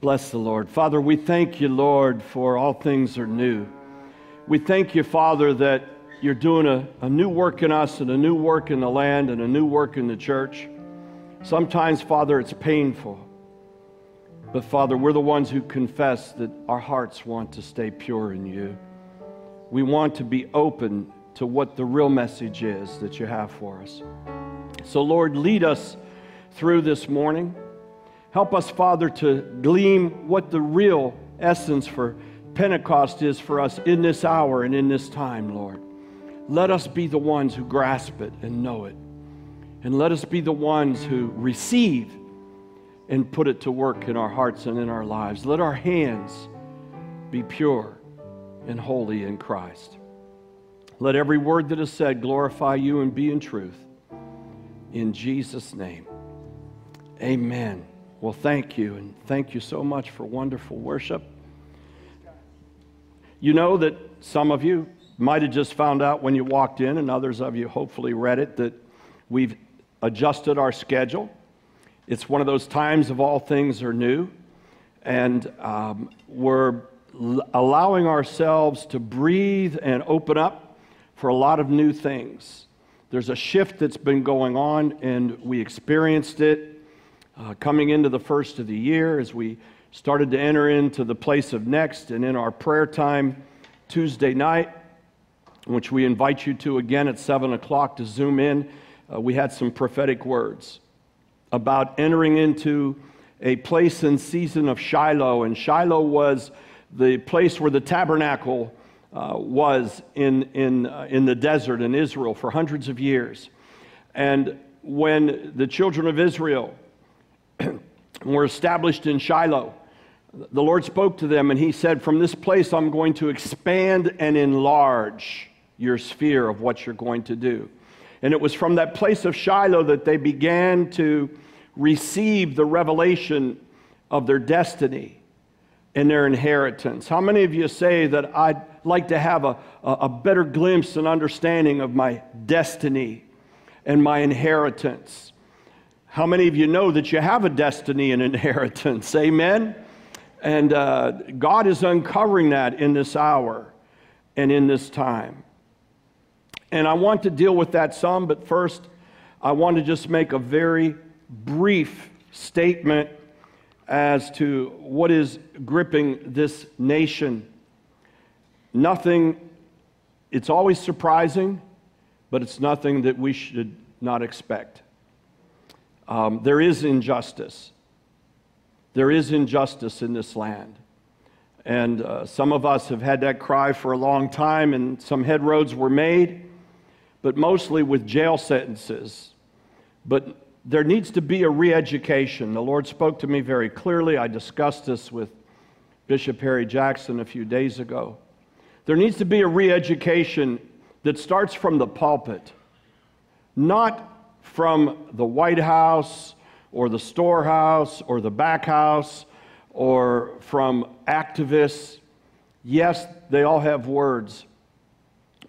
Bless the Lord. Father, we thank you, Lord, for all things are new. We thank you, Father, that you're doing a, a new work in us and a new work in the land and a new work in the church. Sometimes, Father, it's painful. But, Father, we're the ones who confess that our hearts want to stay pure in you. We want to be open to what the real message is that you have for us. So, Lord, lead us through this morning. Help us, Father, to glean what the real essence for Pentecost is for us in this hour and in this time, Lord. Let us be the ones who grasp it and know it. And let us be the ones who receive and put it to work in our hearts and in our lives. Let our hands be pure and holy in Christ. Let every word that is said glorify you and be in truth. In Jesus' name, amen. Well, thank you, and thank you so much for wonderful worship. You know that some of you might have just found out when you walked in, and others of you hopefully read it, that we've adjusted our schedule. It's one of those times of all things are new, and um, we're allowing ourselves to breathe and open up for a lot of new things. There's a shift that's been going on, and we experienced it uh, coming into the first of the year as we started to enter into the place of next and in our prayer time Tuesday night, which we invite you to again at 7 o'clock to zoom in, uh, we had some prophetic words about entering into a place and season of Shiloh. And Shiloh was the place where the tabernacle uh, was in, in, uh, in the desert in Israel for hundreds of years. And when the children of Israel were established in Shiloh. The Lord spoke to them and He said, From this place, I'm going to expand and enlarge your sphere of what you're going to do. And it was from that place of Shiloh that they began to receive the revelation of their destiny and their inheritance. How many of you say that I'd like to have a, a better glimpse and understanding of my destiny and my inheritance? How many of you know that you have a destiny and inheritance? Amen? And uh, God is uncovering that in this hour and in this time. And I want to deal with that some, but first, I want to just make a very brief statement as to what is gripping this nation. Nothing, it's always surprising, but it's nothing that we should not expect. Um, there is injustice. There is injustice in this land. And uh, some of us have had that cry for a long time, and some headroads were made, but mostly with jail sentences. But there needs to be a re education. The Lord spoke to me very clearly. I discussed this with Bishop Harry Jackson a few days ago. There needs to be a re education that starts from the pulpit, not from the White House or the storehouse or the back house or from activists. Yes, they all have words,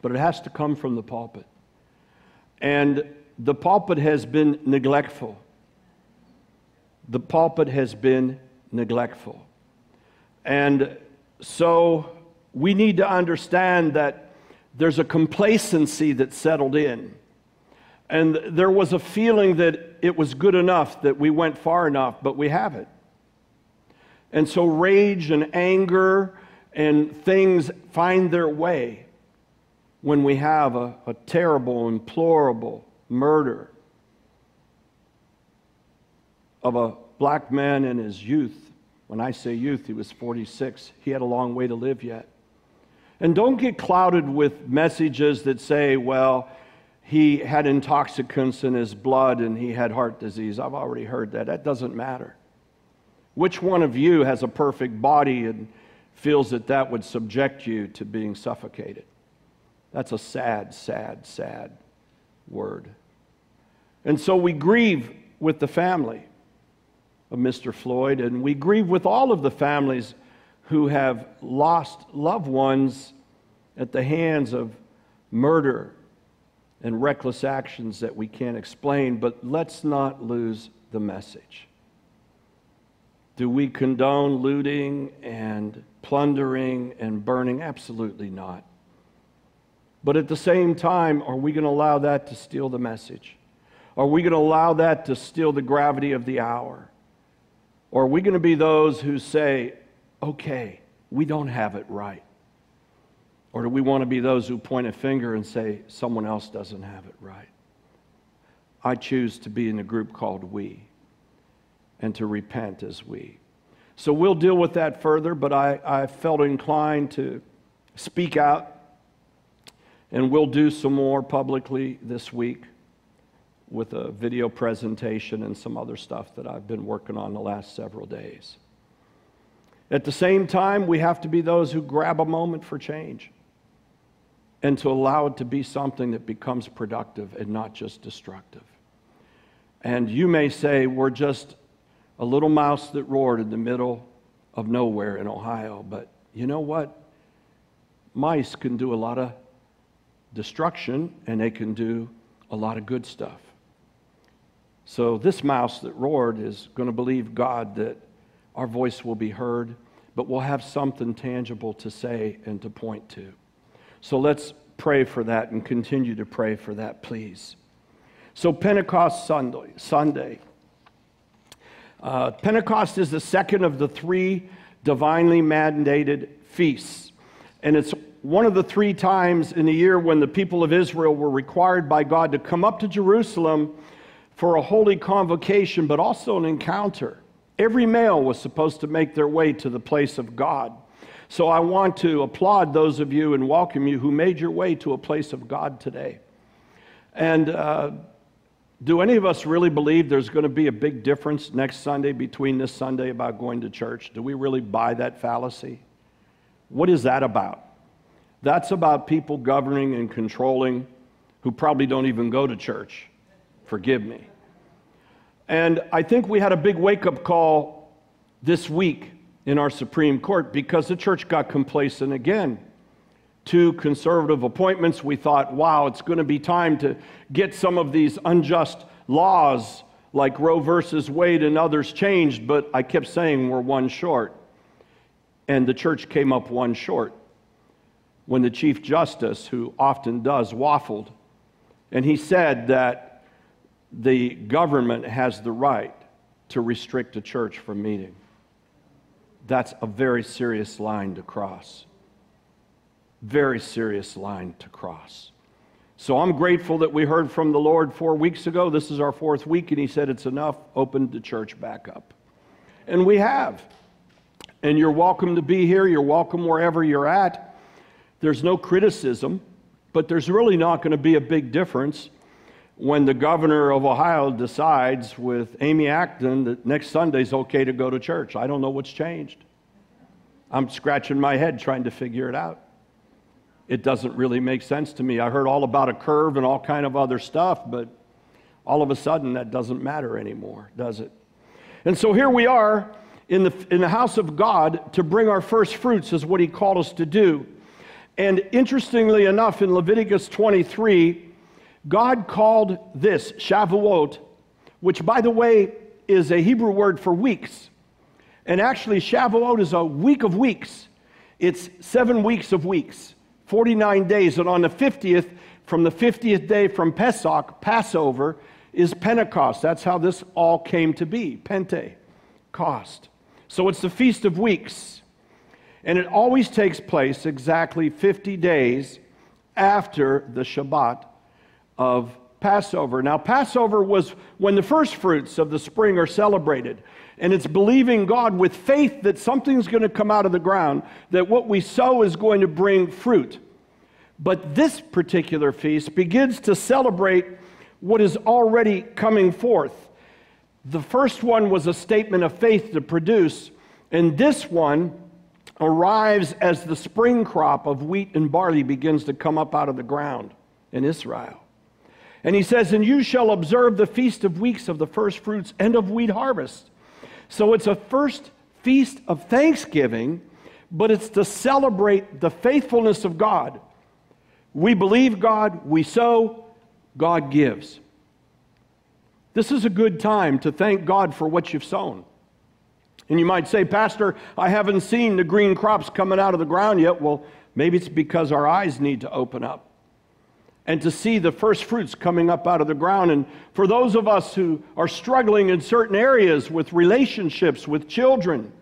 but it has to come from the pulpit. And the pulpit has been neglectful. The pulpit has been neglectful. And so we need to understand that there's a complacency that's settled in. And there was a feeling that it was good enough, that we went far enough, but we haven't. And so rage and anger and things find their way when we have a, a terrible, implorable murder of a black man in his youth. When I say youth, he was 46. He had a long way to live yet. And don't get clouded with messages that say, well, he had intoxicants in his blood and he had heart disease. I've already heard that. That doesn't matter. Which one of you has a perfect body and feels that that would subject you to being suffocated? That's a sad, sad, sad word. And so we grieve with the family of Mr. Floyd, and we grieve with all of the families who have lost loved ones at the hands of murder and reckless actions that we can't explain, but let's not lose the message. Do we condone looting and plundering and burning? Absolutely not. But at the same time, are we going to allow that to steal the message? Are we going to allow that to steal the gravity of the hour? Or are we going to be those who say, okay, we don't have it right? Or do we want to be those who point a finger and say, someone else doesn't have it right? I choose to be in a group called we and to repent as we. So we'll deal with that further, but I, I felt inclined to speak out, and we'll do some more publicly this week with a video presentation and some other stuff that I've been working on the last several days. At the same time, we have to be those who grab a moment for change and to allow it to be something that becomes productive and not just destructive. And you may say, we're just a little mouse that roared in the middle of nowhere in Ohio, but you know what? Mice can do a lot of destruction and they can do a lot of good stuff. So, this mouse that roared is going to believe God that our voice will be heard, but we'll have something tangible to say and to point to. So let's pray for that and continue to pray for that, please. So, Pentecost Sunday. Sunday. Uh, Pentecost is the second of the three divinely mandated feasts. And it's one of the three times in the year when the people of Israel were required by God to come up to Jerusalem for a holy convocation, but also an encounter. Every male was supposed to make their way to the place of God. So I want to applaud those of you and welcome you who made your way to a place of God today. And uh, do any of us really believe there's going to be a big difference next Sunday between this Sunday about going to church? Do we really buy that fallacy? What is that about? That's about people governing and controlling who probably don't even go to church. Forgive me. And I think we had a big wake up call this week in our Supreme Court because the church got complacent again. Two conservative appointments, we thought, wow, it's going to be time to get some of these unjust laws like Roe versus Wade and others changed, but I kept saying we're one short. And the church came up one short when the Chief Justice, who often does, waffled. And he said that the government has the right to restrict a church from meeting that's a very serious line to cross. Very serious line to cross. So I'm grateful that we heard from the Lord four weeks ago. This is our fourth week, and He said it's enough. Open the church back up. And we have. And you're welcome to be here. You're welcome wherever you're at. There's no criticism, but there's really not going to be a big difference when the governor of Ohio decides with Amy Acton that next Sunday's okay to go to church. I don't know what's changed. I'm scratching my head trying to figure it out. It doesn't really make sense to me. I heard all about a curve and all kind of other stuff, but all of a sudden that doesn't matter anymore, does it? And so here we are in the, in the house of God to bring our first fruits, is what he called us to do. And interestingly enough, in Leviticus 23, God called this Shavuot, which, by the way, is a Hebrew word for weeks. And actually, Shavuot is a week of weeks. It's seven weeks of weeks, 49 days. And on the 50th, from the 50th day from Pesach, Passover, is Pentecost. That's how this all came to be Pente, cost. So it's the Feast of Weeks. And it always takes place exactly 50 days after the Shabbat of Passover. Now, Passover was when the first fruits of the spring are celebrated. And it's believing God with faith that something's going to come out of the ground, that what we sow is going to bring fruit. But this particular feast begins to celebrate what is already coming forth. The first one was a statement of faith to produce, and this one arrives as the spring crop of wheat and barley begins to come up out of the ground in Israel. And he says, And you shall observe the feast of weeks of the first fruits and of wheat harvest. So it's a first feast of thanksgiving, but it's to celebrate the faithfulness of God. We believe God, we sow, God gives. This is a good time to thank God for what you've sown. And you might say, Pastor, I haven't seen the green crops coming out of the ground yet. Well, maybe it's because our eyes need to open up and to see the first fruits coming up out of the ground. And for those of us who are struggling in certain areas with relationships, with children,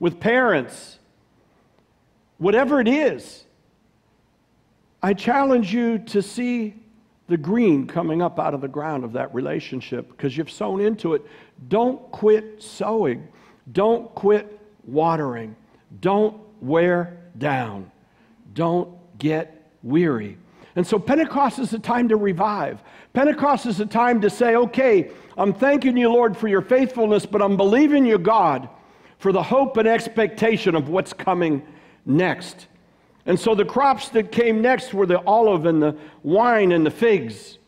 with parents, whatever it is, I challenge you to see the green coming up out of the ground of that relationship because you've sown into it. Don't quit sowing. Don't quit watering. Don't wear down. Don't get weary. And so Pentecost is a time to revive. Pentecost is a time to say, okay, I'm thanking you, Lord, for your faithfulness, but I'm believing you, God, for the hope and expectation of what's coming next. And so the crops that came next were the olive and the wine and the figs.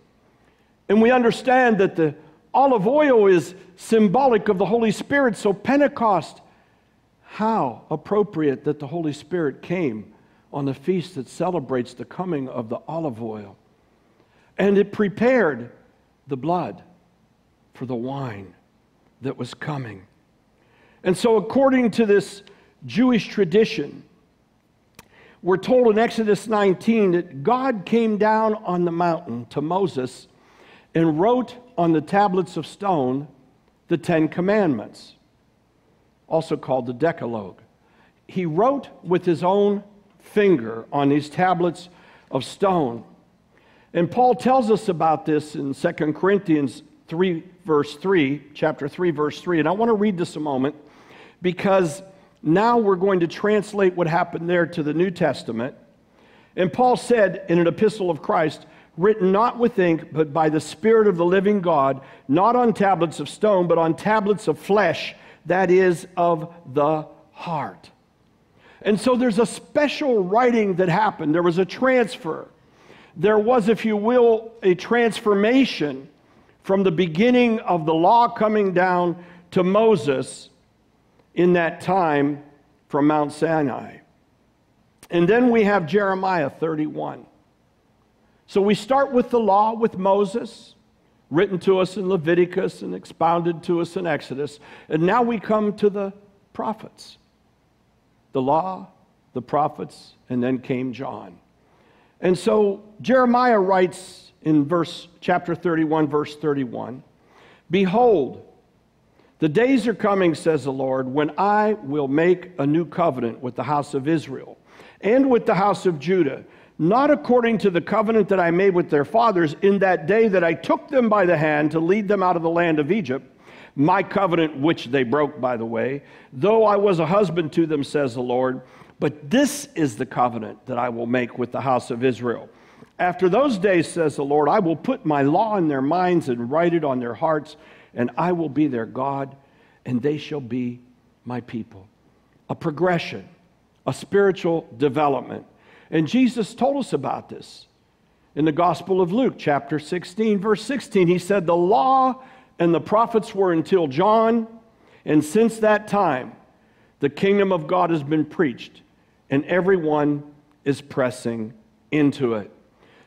And we understand that the olive oil is symbolic of the Holy Spirit. So, Pentecost, how appropriate that the Holy Spirit came on the feast that celebrates the coming of the olive oil. And it prepared the blood for the wine that was coming. And so, according to this Jewish tradition, we're told in Exodus 19 that God came down on the mountain to Moses and wrote on the tablets of stone the Ten Commandments, also called the Decalogue. He wrote with his own finger on these tablets of stone. And Paul tells us about this in 2 Corinthians 3, verse 3, chapter 3, verse 3. And I want to read this a moment because now we're going to translate what happened there to the New Testament. And Paul said in an epistle of Christ, written not with ink, but by the Spirit of the living God, not on tablets of stone, but on tablets of flesh, that is, of the heart. And so there's a special writing that happened. There was a transfer. There was, if you will, a transformation from the beginning of the law coming down to Moses in that time from Mount Sinai. And then we have Jeremiah 31. So we start with the law with Moses, written to us in Leviticus and expounded to us in Exodus. And now we come to the prophets the law, the prophets, and then came John. And so Jeremiah writes in verse chapter 31 verse 31, behold the days are coming says the Lord when I will make a new covenant with the house of Israel and with the house of Judah not according to the covenant that I made with their fathers in that day that I took them by the hand to lead them out of the land of Egypt my covenant, which they broke, by the way, though I was a husband to them, says the Lord. But this is the covenant that I will make with the house of Israel. After those days, says the Lord, I will put my law in their minds and write it on their hearts, and I will be their God, and they shall be my people. A progression, a spiritual development. And Jesus told us about this in the Gospel of Luke, chapter 16, verse 16. He said, The law and the prophets were until John, and since that time, the kingdom of God has been preached, and everyone is pressing into it.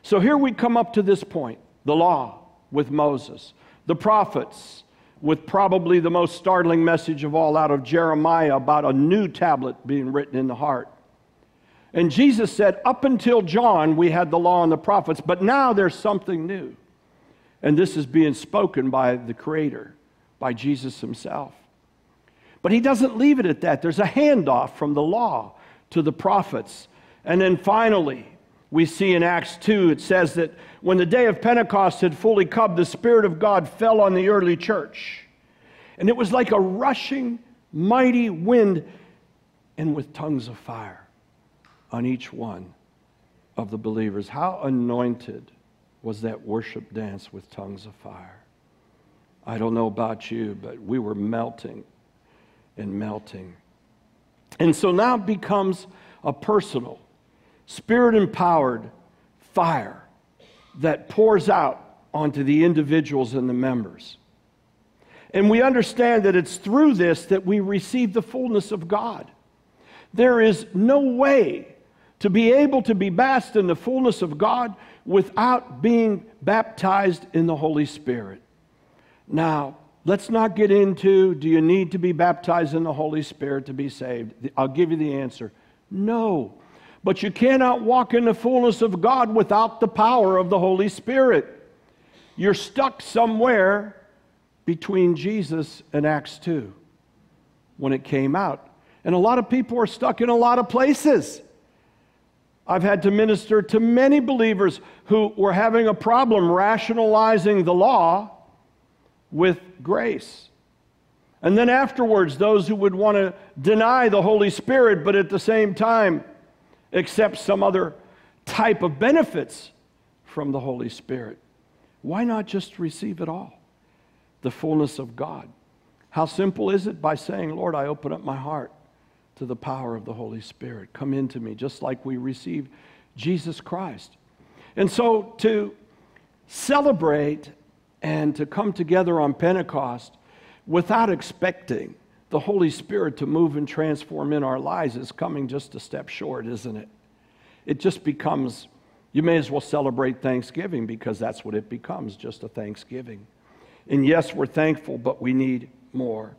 So here we come up to this point the law with Moses, the prophets with probably the most startling message of all out of Jeremiah about a new tablet being written in the heart. And Jesus said, Up until John, we had the law and the prophets, but now there's something new. And this is being spoken by the Creator, by Jesus Himself. But He doesn't leave it at that. There's a handoff from the law to the prophets. And then finally, we see in Acts 2, it says that when the day of Pentecost had fully come, the Spirit of God fell on the early church. And it was like a rushing, mighty wind, and with tongues of fire on each one of the believers. How anointed was that worship dance with tongues of fire. I don't know about you, but we were melting and melting. And so now it becomes a personal, spirit empowered fire that pours out onto the individuals and the members. And we understand that it's through this that we receive the fullness of God. There is no way to be able to be bathed in the fullness of God without being baptized in the Holy Spirit. Now, Let's not get into do you need to be baptized in the Holy Spirit to be saved? I'll give you the answer no. But you cannot walk in the fullness of God without the power of the Holy Spirit. You're stuck somewhere between Jesus and Acts 2 when it came out. And a lot of people are stuck in a lot of places. I've had to minister to many believers who were having a problem rationalizing the law with grace. And then afterwards, those who would want to deny the Holy Spirit, but at the same time accept some other type of benefits from the Holy Spirit. Why not just receive it all? The fullness of God. How simple is it? By saying, Lord, I open up my heart to the power of the Holy Spirit. Come into me, just like we receive Jesus Christ. And so to celebrate and to come together on Pentecost without expecting the Holy Spirit to move and transform in our lives is coming just a step short, isn't it? It just becomes, you may as well celebrate Thanksgiving because that's what it becomes just a Thanksgiving. And yes, we're thankful, but we need more.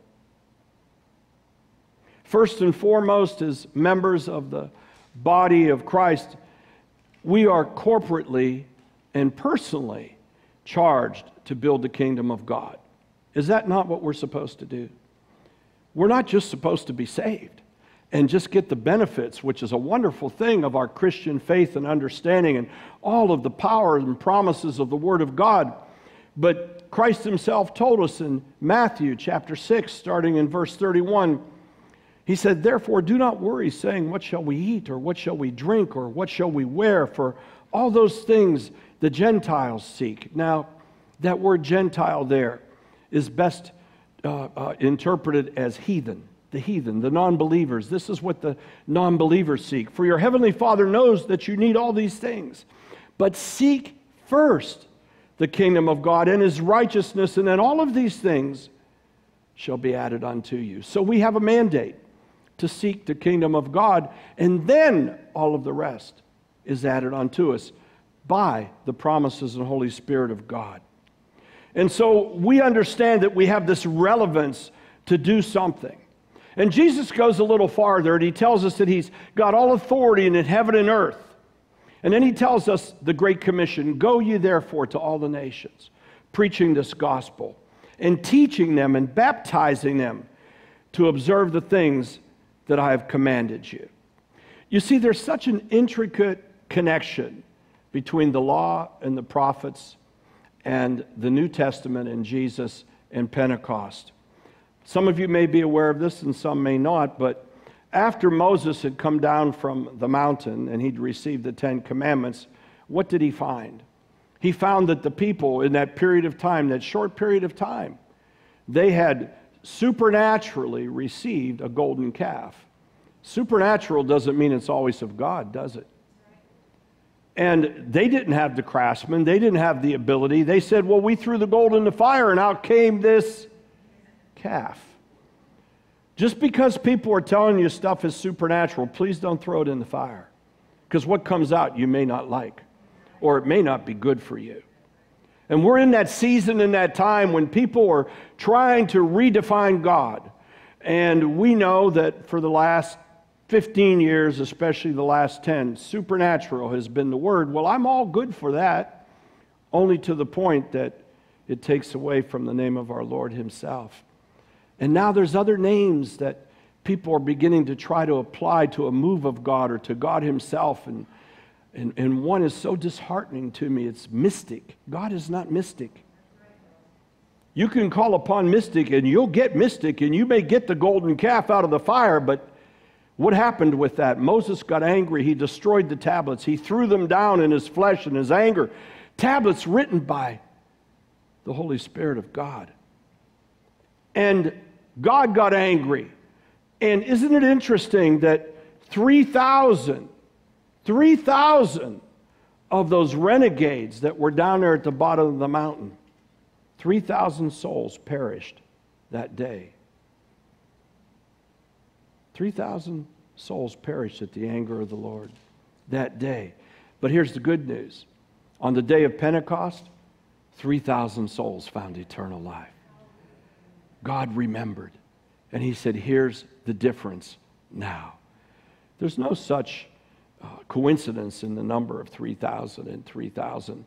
First and foremost, as members of the body of Christ, we are corporately and personally charged to build the kingdom of God. Is that not what we're supposed to do? We're not just supposed to be saved and just get the benefits, which is a wonderful thing of our Christian faith and understanding and all of the power and promises of the Word of God. But Christ Himself told us in Matthew chapter 6, starting in verse 31, he said, Therefore, do not worry, saying, What shall we eat, or what shall we drink, or what shall we wear? For all those things the Gentiles seek. Now, that word Gentile there is best uh, uh, interpreted as heathen, the heathen, the non believers. This is what the non believers seek. For your heavenly Father knows that you need all these things. But seek first the kingdom of God and his righteousness, and then all of these things shall be added unto you. So we have a mandate to seek the kingdom of God, and then all of the rest is added unto us by the promises and Holy Spirit of God. And so we understand that we have this relevance to do something. And Jesus goes a little farther and he tells us that he's got all authority in heaven and earth. And then he tells us the Great Commission Go ye therefore to all the nations, preaching this gospel and teaching them and baptizing them to observe the things that I have commanded you. You see, there's such an intricate connection between the law and the prophets and the New Testament and Jesus and Pentecost. Some of you may be aware of this and some may not, but after Moses had come down from the mountain and he'd received the Ten Commandments, what did he find? He found that the people in that period of time, that short period of time, they had supernaturally received a golden calf. Supernatural doesn't mean it's always of God, does it? And they didn't have the craftsmen, they didn't have the ability. They said, Well, we threw the gold in the fire and out came this calf. Just because people are telling you stuff is supernatural, please don't throw it in the fire. Because what comes out you may not like, or it may not be good for you. And we're in that season, in that time when people are trying to redefine God. And we know that for the last 15 years, especially the last 10, supernatural has been the word. Well, I'm all good for that, only to the point that it takes away from the name of our Lord Himself. And now there's other names that people are beginning to try to apply to a move of God or to God Himself. And, and, and one is so disheartening to me it's mystic. God is not mystic. You can call upon mystic and you'll get mystic and you may get the golden calf out of the fire, but what happened with that? Moses got angry. He destroyed the tablets. He threw them down in his flesh and his anger. Tablets written by the Holy Spirit of God. And God got angry. And isn't it interesting that 3,000, 3,000 of those renegades that were down there at the bottom of the mountain, 3,000 souls perished that day. 3,000 souls perished at the anger of the Lord that day. But here's the good news on the day of Pentecost, 3,000 souls found eternal life. God remembered. And he said, Here's the difference now. There's no such uh, coincidence in the number of 3,000 and 3,000.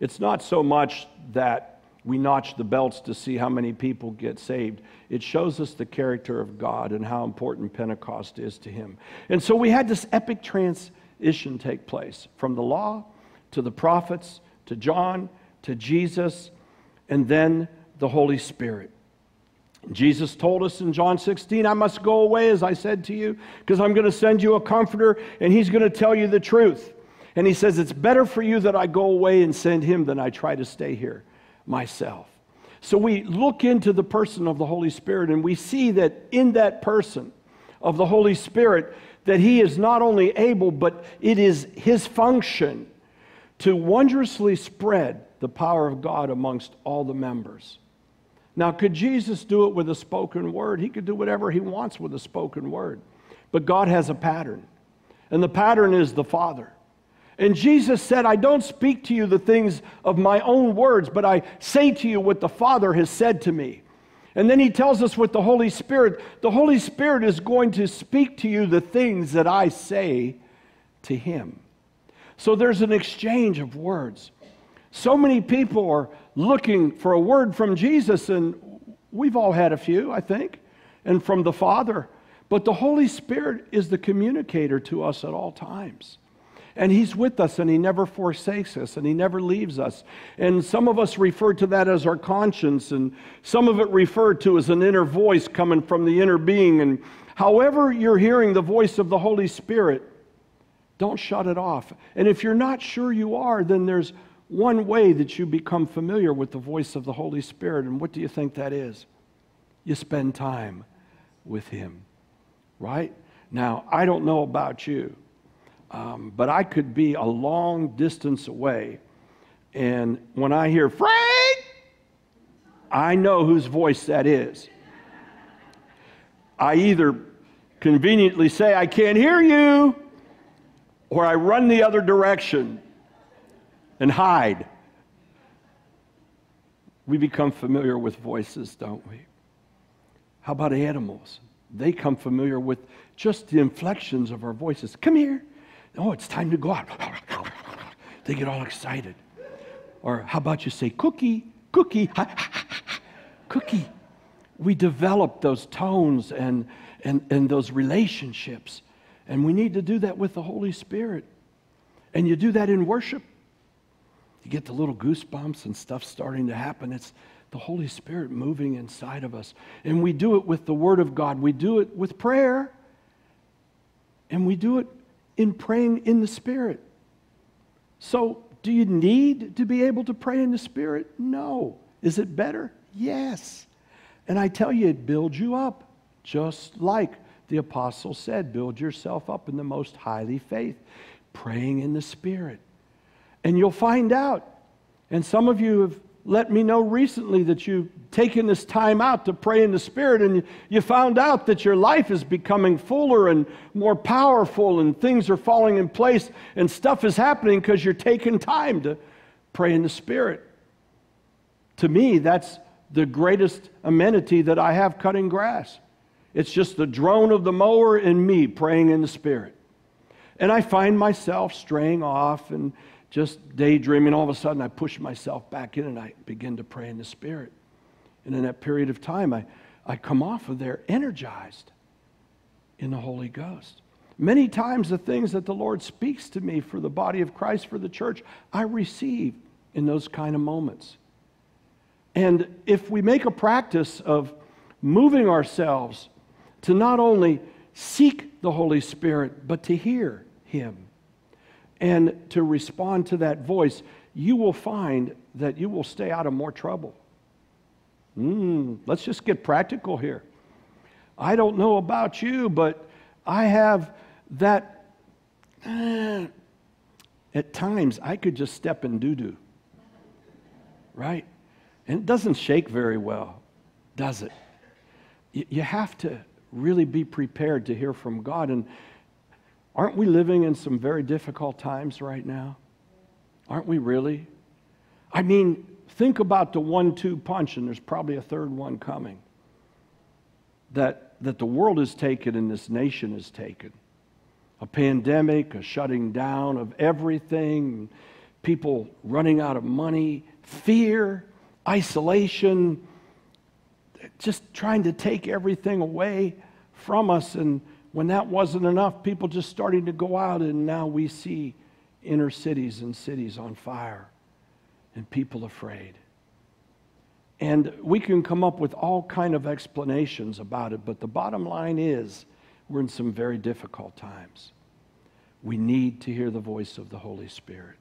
It's not so much that we notch the belts to see how many people get saved. It shows us the character of God and how important Pentecost is to Him. And so we had this epic transition take place from the law to the prophets to John to Jesus and then the Holy Spirit. Jesus told us in John 16, I must go away, as I said to you, because I'm going to send you a comforter, and he's going to tell you the truth. And he says, It's better for you that I go away and send him than I try to stay here myself. So we look into the person of the Holy Spirit, and we see that in that person of the Holy Spirit, that he is not only able, but it is his function to wondrously spread the power of God amongst all the members. Now, could Jesus do it with a spoken word? He could do whatever he wants with a spoken word. But God has a pattern, and the pattern is the Father. And Jesus said, I don't speak to you the things of my own words, but I say to you what the Father has said to me. And then he tells us with the Holy Spirit, the Holy Spirit is going to speak to you the things that I say to him. So there's an exchange of words. So many people are looking for a word from Jesus, and we've all had a few, I think, and from the Father. But the Holy Spirit is the communicator to us at all times. And He's with us, and He never forsakes us, and He never leaves us. And some of us refer to that as our conscience, and some of it referred to as an inner voice coming from the inner being. And however you're hearing the voice of the Holy Spirit, don't shut it off. And if you're not sure you are, then there's one way that you become familiar with the voice of the Holy Spirit. And what do you think that is? You spend time with Him, right? Now, I don't know about you, um, but I could be a long distance away. And when I hear Frank, I know whose voice that is. I either conveniently say, I can't hear you, or I run the other direction and hide. We become familiar with voices, don't we? How about animals? They come familiar with just the inflections of our voices. Come here. Oh, it's time to go out. They get all excited. Or how about you say, cookie, cookie, cookie? We develop those tones and, and, and those relationships. And we need to do that with the Holy Spirit. And you do that in worship you get the little goosebumps and stuff starting to happen. It's the Holy Spirit moving inside of us. And we do it with the Word of God, we do it with prayer, and we do it in praying in the Spirit. So, do you need to be able to pray in the Spirit? No. Is it better? Yes. And I tell you, it builds you up, just like the apostle said build yourself up in the most highly faith, praying in the Spirit. And you'll find out. And some of you have let me know recently that you've taken this time out to pray in the Spirit and you found out that your life is becoming fuller and more powerful and things are falling in place and stuff is happening because you're taking time to pray in the Spirit. To me, that's the greatest amenity that I have cutting grass. It's just the drone of the mower and me praying in the Spirit. And I find myself straying off and just daydreaming. All of a sudden, I push myself back in and I begin to pray in the Spirit. And in that period of time, I, I come off of there energized in the Holy Ghost. Many times, the things that the Lord speaks to me for the body of Christ, for the church, I receive in those kind of moments. And if we make a practice of moving ourselves to not only seek the Holy Spirit, but to hear Him and to respond to that voice, you will find that you will stay out of more trouble. Mm, let's just get practical here. I don't know about you, but I have that. Uh, at times, I could just step in doo doo, right? And it doesn't shake very well, does it? You have to really be prepared to hear from God. And Aren't we living in some very difficult times right now? Aren't we really? I mean, think about the one two punch, and there's probably a third one coming. that, that the world has taken and this nation has taken a pandemic, a shutting down of everything, people running out of money, fear, isolation, just trying to take everything away from us. And when that wasn't enough, people just starting to go out, and now we see inner cities and cities on fire and people afraid. And we can come up with all kind of explanations about it, but the bottom line is we're in some very difficult times. We need to hear the voice of the Holy Spirit.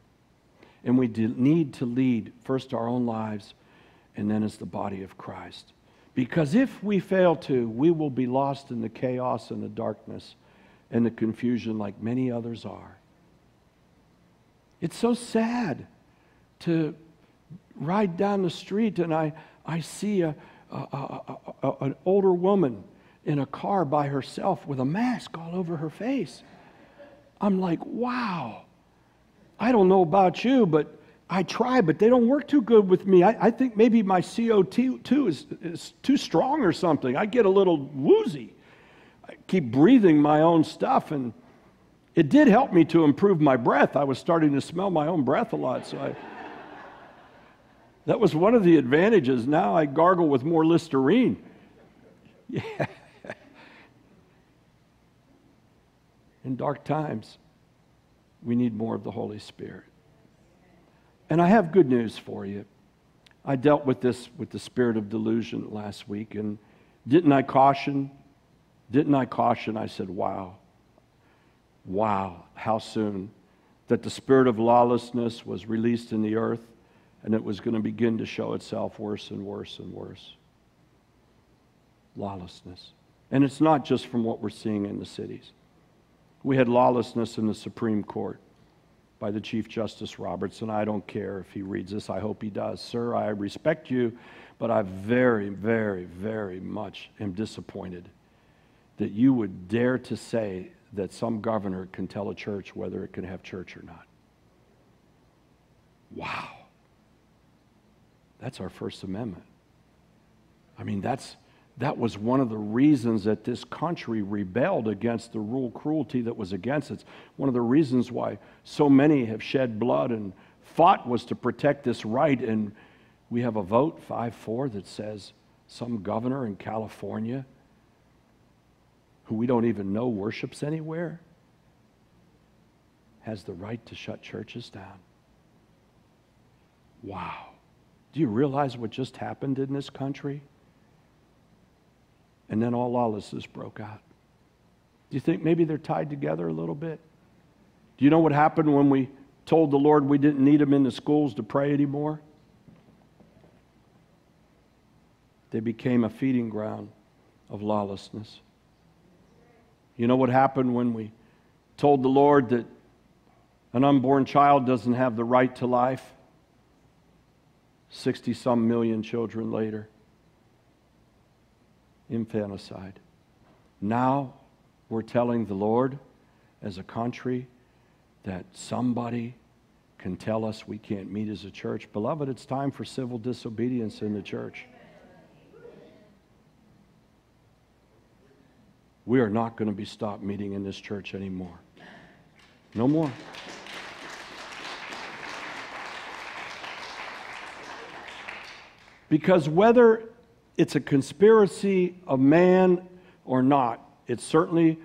And we need to lead first our own lives and then as the body of Christ. Because if we fail to, we will be lost in the chaos and the darkness and the confusion like many others are. It's so sad to ride down the street and I, I see a, a, a, a, an older woman in a car by herself with a mask all over her face. I'm like, wow. I don't know about you, but I try, but they don't work too good with me. I, I think maybe my CO2 is, is too strong or something. I get a little woozy. I keep breathing my own stuff, and it did help me to improve my breath. I was starting to smell my own breath a lot, so I. that was one of the advantages. Now I gargle with more Listerine. Yeah. In dark times, we need more of the Holy Spirit. And I have good news for you. I dealt with this with the spirit of delusion last week, and didn't I caution? Didn't I caution? I said, wow, wow, how soon that the spirit of lawlessness was released in the earth and it was going to begin to show itself worse and worse and worse. Lawlessness. And it's not just from what we're seeing in the cities. We had lawlessness in the Supreme Court by the Chief Justice Roberts, and I don't care if he reads this. I hope he does. Sir, I respect you, but I very, very, very much am disappointed that you would dare to say that some governor can tell a church whether it can have church or not. Wow. That's our First Amendment. I mean, that's that was one of the reasons that this country rebelled against the rule cruelty that was against it. One of the reasons why so many have shed blood and fought was to protect this right. And we have a vote, 5 4, that says some governor in California who we don't even know worships anywhere has the right to shut churches down. Wow. Do you realize what just happened in this country? And then all lawlessness broke out. Do you think maybe they're tied together a little bit? Do you know what happened when we told the Lord we didn't need them in the schools to pray anymore? They became a feeding ground of lawlessness. You know what happened when we told the Lord that an unborn child doesn't have the right to life? 60 some million children later infanticide. Now we're telling the Lord as a country that somebody can tell us we can't meet as a church. Beloved, it's time for civil disobedience in the church. We are not going to be stopped meeting in this church anymore. No more. Because whether it's a conspiracy of man or not, it's certainly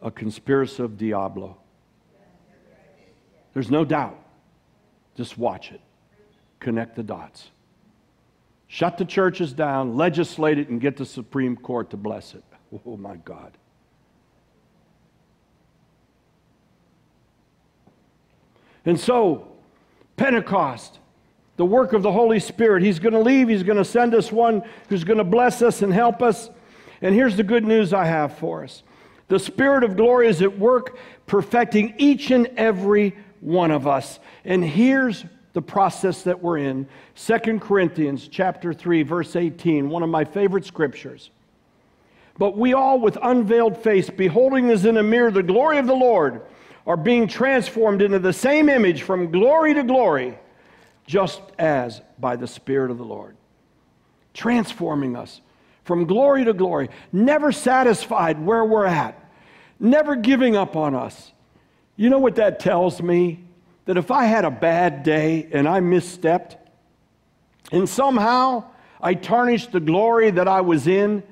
a conspiracy of Diablo. There's no doubt. Just watch it. Connect the dots. Shut the churches down, legislate it, and get the Supreme Court to bless it. Oh, my God. And so, Pentecost, the work of the Holy Spirit. He's going to leave, He's going to send us one who's going to bless us and help us. And here's the good news I have for us the Spirit of glory is at work, perfecting each and every one of us. And here's the process that we're in 2 corinthians chapter 3 verse 18 one of my favorite scriptures but we all with unveiled face beholding as in a mirror the glory of the lord are being transformed into the same image from glory to glory just as by the Spirit of the Lord, transforming us from glory to glory, never satisfied where we're at, never giving up on us. You know what that tells me? That if I had a bad day and I misstepped, and somehow I tarnished the glory that I was in,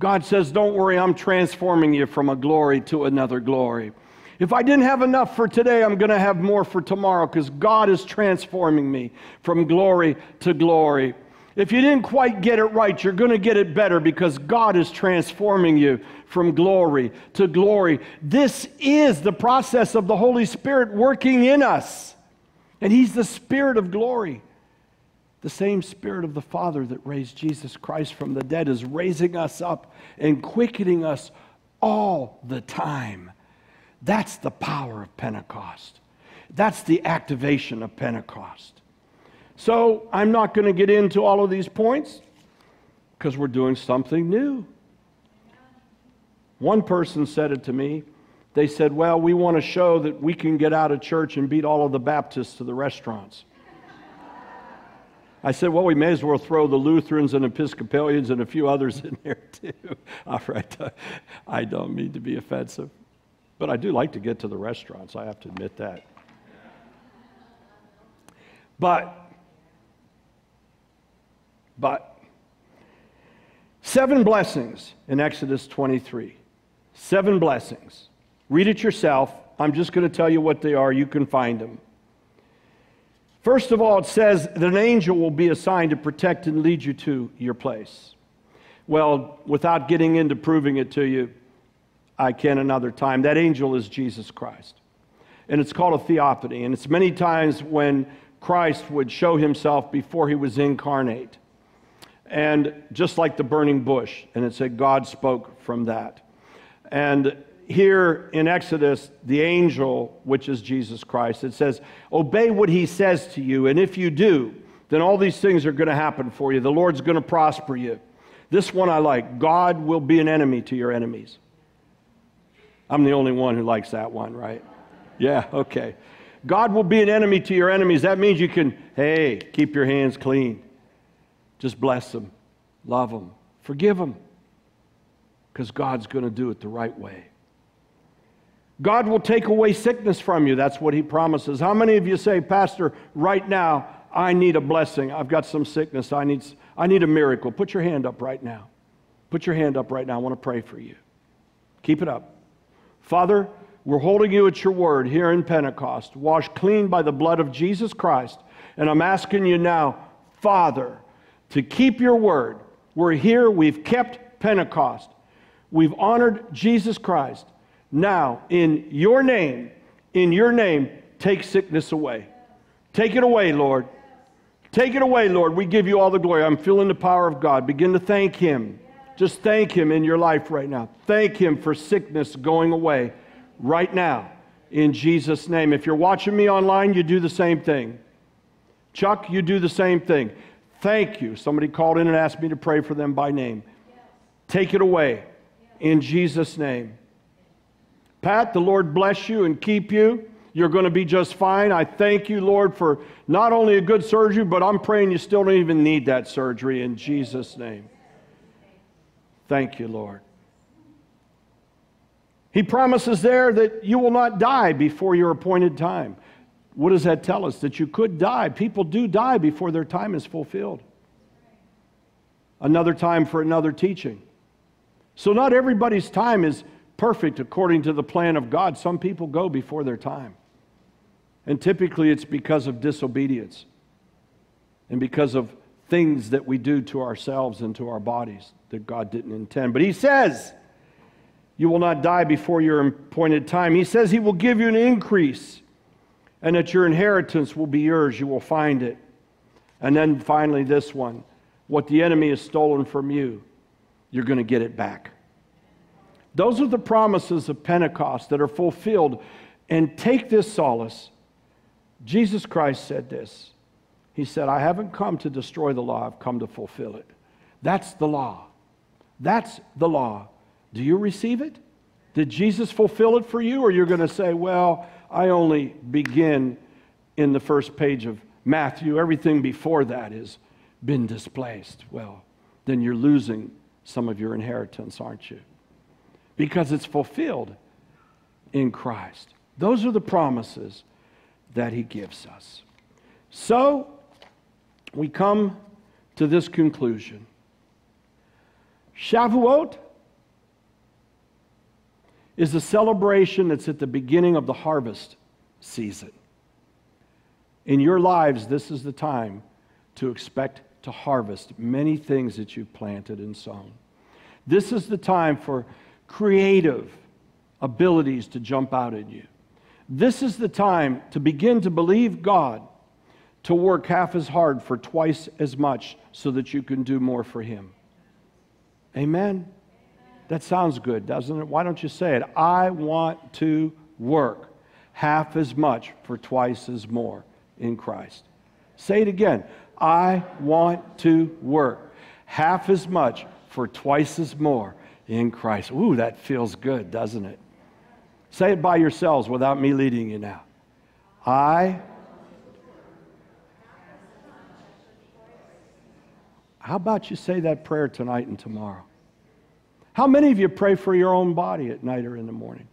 God says, Don't worry, I'm transforming you from a glory to another glory. If I didn't have enough for today, I'm going to have more for tomorrow because God is transforming me from glory to glory. If you didn't quite get it right, you're going to get it better because God is transforming you from glory to glory. This is the process of the Holy Spirit working in us. And He's the Spirit of glory. The same Spirit of the Father that raised Jesus Christ from the dead is raising us up and quickening us all the time. That's the power of Pentecost. That's the activation of Pentecost. So I'm not going to get into all of these points because we're doing something new. One person said it to me. They said, Well, we want to show that we can get out of church and beat all of the Baptists to the restaurants. I said, Well, we may as well throw the Lutherans and Episcopalians and a few others in there too. all right. I don't mean to be offensive. But I do like to get to the restaurants, I have to admit that. But, but, seven blessings in Exodus 23. Seven blessings. Read it yourself. I'm just going to tell you what they are. You can find them. First of all, it says that an angel will be assigned to protect and lead you to your place. Well, without getting into proving it to you, I can another time. That angel is Jesus Christ. And it's called a theophany. And it's many times when Christ would show himself before he was incarnate. And just like the burning bush, and it said God spoke from that. And here in Exodus, the angel, which is Jesus Christ, it says, Obey what he says to you, and if you do, then all these things are going to happen for you. The Lord's going to prosper you. This one I like God will be an enemy to your enemies. I'm the only one who likes that one, right? Yeah, okay. God will be an enemy to your enemies. That means you can, hey, keep your hands clean. Just bless them, love them, forgive them, because God's going to do it the right way. God will take away sickness from you. That's what He promises. How many of you say, Pastor, right now, I need a blessing. I've got some sickness. I need, I need a miracle. Put your hand up right now. Put your hand up right now. I want to pray for you. Keep it up. Father, we're holding you at your word here in Pentecost, washed clean by the blood of Jesus Christ. And I'm asking you now, Father, to keep your word. We're here, we've kept Pentecost, we've honored Jesus Christ. Now, in your name, in your name, take sickness away. Take it away, Lord. Take it away, Lord. We give you all the glory. I'm feeling the power of God. Begin to thank Him. Just thank Him in your life right now. Thank Him for sickness going away right now in Jesus' name. If you're watching me online, you do the same thing. Chuck, you do the same thing. Thank you. Somebody called in and asked me to pray for them by name. Take it away in Jesus' name. Pat, the Lord bless you and keep you. You're going to be just fine. I thank you, Lord, for not only a good surgery, but I'm praying you still don't even need that surgery in Jesus' name. Thank you, Lord. He promises there that you will not die before your appointed time. What does that tell us? That you could die. People do die before their time is fulfilled. Another time for another teaching. So, not everybody's time is perfect according to the plan of God. Some people go before their time. And typically it's because of disobedience and because of things that we do to ourselves and to our bodies that God didn't intend. But He says, You will not die before your appointed time. He says He will give you an increase and that your inheritance will be yours. You will find it. And then finally, this one what the enemy has stolen from you, you're going to get it back. Those are the promises of Pentecost that are fulfilled. And take this solace. Jesus Christ said this he said, I haven't come to destroy the law, I've come to fulfill it. That's the law. That's the law. Do you receive it? Did Jesus fulfill it for you? Or you're going to say, well, I only begin in the first page of Matthew. Everything before that has been displaced. Well, then you're losing some of your inheritance, aren't you? Because it's fulfilled in Christ. Those are the promises that he gives us. So, we come to this conclusion Shavuot is a celebration that's at the beginning of the harvest season. In your lives, this is the time to expect to harvest many things that you've planted and sown. This is the time for creative abilities to jump out at you. This is the time to begin to believe God to work half as hard for twice as much so that you can do more for Him. Amen? That sounds good, doesn't it? Why don't you say it? I want to work half as much for twice as more in Christ. Say it again. I want to work half as much for twice as more in Christ. Ooh, that feels good, doesn't it? Say it by yourselves without me leading you now. I. How about you say that prayer tonight and tomorrow? How many of you pray for your own body at night or in the morning?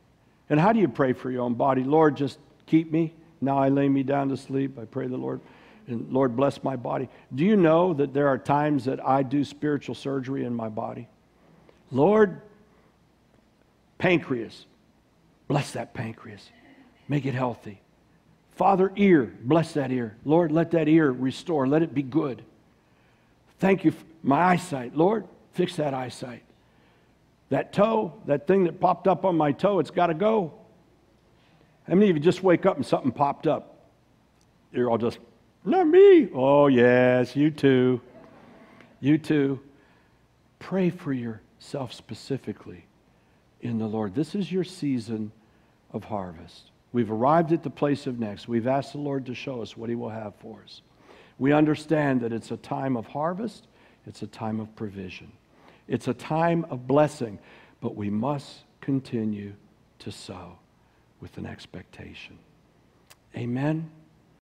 And how do you pray for your own body? Lord, just keep me. Now I lay me down to sleep. I pray the Lord, and Lord, bless my body. Do you know that there are times that I do spiritual surgery in my body? Lord, pancreas, bless that pancreas, make it healthy. Father, ear, bless that ear. Lord, let that ear restore, let it be good. Thank you for my eyesight. Lord, fix that eyesight. That toe, that thing that popped up on my toe, it's got to go. How many of you just wake up and something popped up? You're all just, not me. Oh, yes, you too. You too. Pray for yourself specifically in the Lord. This is your season of harvest. We've arrived at the place of next. We've asked the Lord to show us what He will have for us. We understand that it's a time of harvest, it's a time of provision. It's a time of blessing, but we must continue to sow with an expectation. Amen.